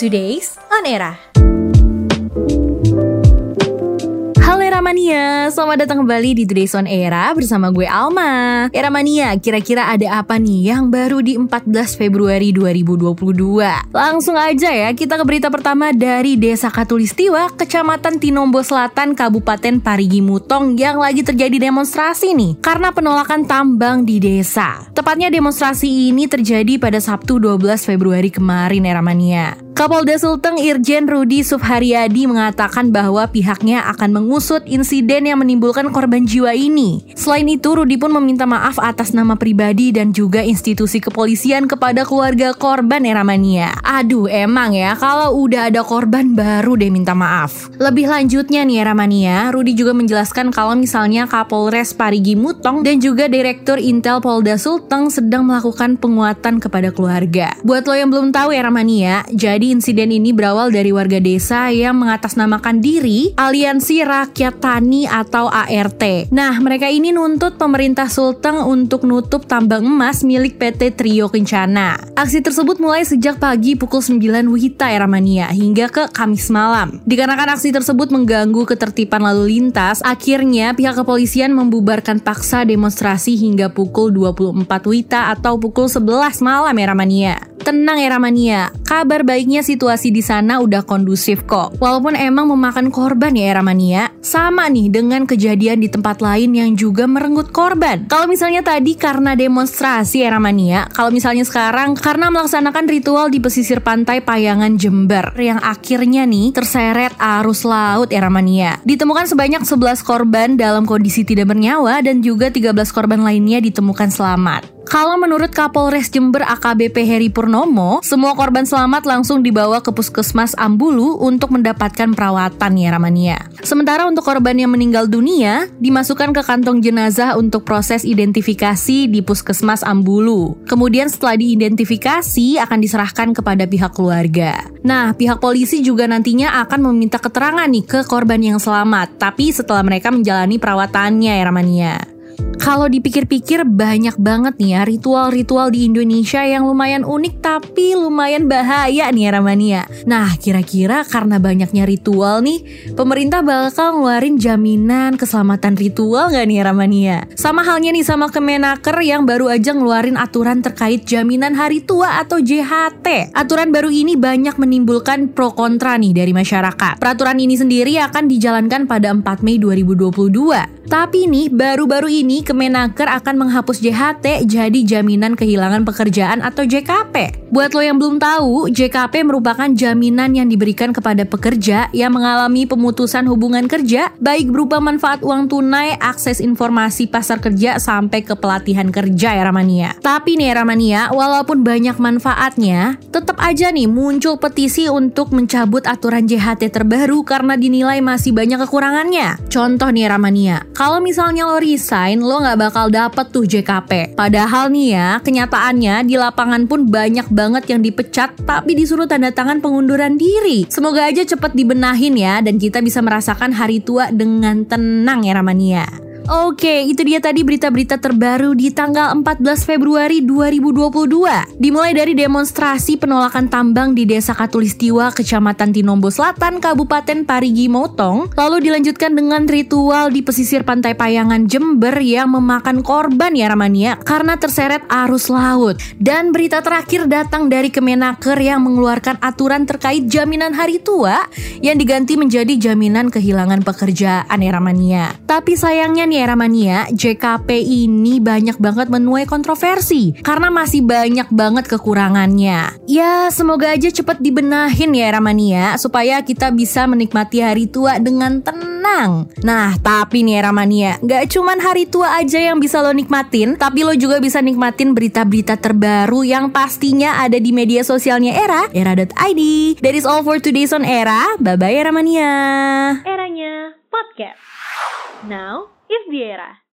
Today's On Era. Halo Eramania, selamat datang kembali di Today's On Era bersama gue Alma Eramania, kira-kira ada apa nih yang baru di 14 Februari 2022? Langsung aja ya, kita ke berita pertama dari Desa Katulistiwa, Kecamatan Tinombo Selatan, Kabupaten Parigi Mutong yang lagi terjadi demonstrasi nih Karena penolakan tambang di desa Tepatnya demonstrasi ini terjadi pada Sabtu 12 Februari kemarin Eramania Kapolda Sulteng Irjen Rudi Subharyadi mengatakan bahwa pihaknya akan mengusut insiden yang menimbulkan korban jiwa ini. Selain itu, Rudi pun meminta maaf atas nama pribadi dan juga institusi kepolisian kepada keluarga korban Eramania. Aduh, emang ya, kalau udah ada korban baru deh minta maaf. Lebih lanjutnya nih Eramania, Rudi juga menjelaskan kalau misalnya Kapolres Parigi Mutong dan juga Direktur Intel Polda Sulteng sedang melakukan penguatan kepada keluarga. Buat lo yang belum tahu Eramania, jadi insiden ini berawal dari warga desa yang mengatasnamakan diri Aliansi Rakyat Tani atau ART. Nah, mereka ini nuntut pemerintah Sulteng untuk nutup tambang emas milik PT Trio Kencana. Aksi tersebut mulai sejak pagi pukul 9 Wita Eramania hingga ke Kamis malam. Dikarenakan aksi tersebut mengganggu ketertiban lalu lintas, akhirnya pihak kepolisian membubarkan paksa demonstrasi hingga pukul 24 Wita atau pukul 11 malam Eramania. Tenang Eramania, kabar baiknya situasi di sana udah kondusif kok. Walaupun emang memakan korban ya Eramania, sama nih dengan kejadian di tempat lain yang juga merenggut korban. Kalau misalnya tadi karena demonstrasi Eramania, kalau misalnya sekarang karena melaksanakan ritual di pesisir pantai Payangan Jember yang akhirnya nih terseret arus laut Eramania. Ditemukan sebanyak 11 korban dalam kondisi tidak bernyawa dan juga 13 korban lainnya ditemukan selamat. Kalau menurut Kapolres Jember AKBP Heri Purnomo, semua korban selamat langsung dibawa ke Puskesmas Ambulu untuk mendapatkan perawatan ya Ramania. Sementara untuk korban yang meninggal dunia, dimasukkan ke kantong jenazah untuk proses identifikasi di Puskesmas Ambulu. Kemudian setelah diidentifikasi akan diserahkan kepada pihak keluarga. Nah, pihak polisi juga nantinya akan meminta keterangan nih ke korban yang selamat, tapi setelah mereka menjalani perawatannya ya Ramania. Kalau dipikir-pikir banyak banget nih ya ritual-ritual di Indonesia yang lumayan unik tapi lumayan bahaya nih ya Ramania. Nah kira-kira karena banyaknya ritual nih, pemerintah bakal ngeluarin jaminan keselamatan ritual gak nih ya Ramania? Sama halnya nih sama Kemenaker yang baru aja ngeluarin aturan terkait jaminan hari tua atau JHT. Aturan baru ini banyak menimbulkan pro kontra nih dari masyarakat. Peraturan ini sendiri akan dijalankan pada 4 Mei 2022. Tapi nih baru-baru ini Kemenaker akan menghapus JHT jadi jaminan kehilangan pekerjaan atau JKP. Buat lo yang belum tahu, JKP merupakan jaminan yang diberikan kepada pekerja yang mengalami pemutusan hubungan kerja, baik berupa manfaat uang tunai, akses informasi pasar kerja, sampai ke pelatihan kerja ya Ramania. Tapi nih Ramania, walaupun banyak manfaatnya, tetap aja nih muncul petisi untuk mencabut aturan JHT terbaru karena dinilai masih banyak kekurangannya. Contoh nih Ramania, kalau misalnya lo resign, lo nggak bakal dapet tuh JKP. Padahal nih ya, kenyataannya di lapangan pun banyak banget yang dipecat tapi disuruh tanda tangan pengunduran diri. Semoga aja cepet dibenahin ya dan kita bisa merasakan hari tua dengan tenang ya Ramania. Oke, itu dia tadi berita-berita terbaru di tanggal 14 Februari 2022. Dimulai dari demonstrasi penolakan tambang di Desa Katulistiwa, Kecamatan Tinombo Selatan, Kabupaten Parigi Motong, lalu dilanjutkan dengan ritual di pesisir pantai Payangan Jember yang memakan korban ya Ramania karena terseret arus laut. Dan berita terakhir datang dari Kemenaker yang mengeluarkan aturan terkait jaminan hari tua yang diganti menjadi jaminan kehilangan pekerjaan ya Ramania. Tapi sayangnya nih era mania, JKP ini banyak banget menuai kontroversi karena masih banyak banget kekurangannya. Ya, semoga aja cepet dibenahin ya era mania supaya kita bisa menikmati hari tua dengan tenang. Nah, tapi nih era mania, nggak cuman hari tua aja yang bisa lo nikmatin, tapi lo juga bisa nikmatin berita-berita terbaru yang pastinya ada di media sosialnya Era, era.id. That is all for today's on Era. Bye-bye Era Mania. Eranya podcast. Now is the era.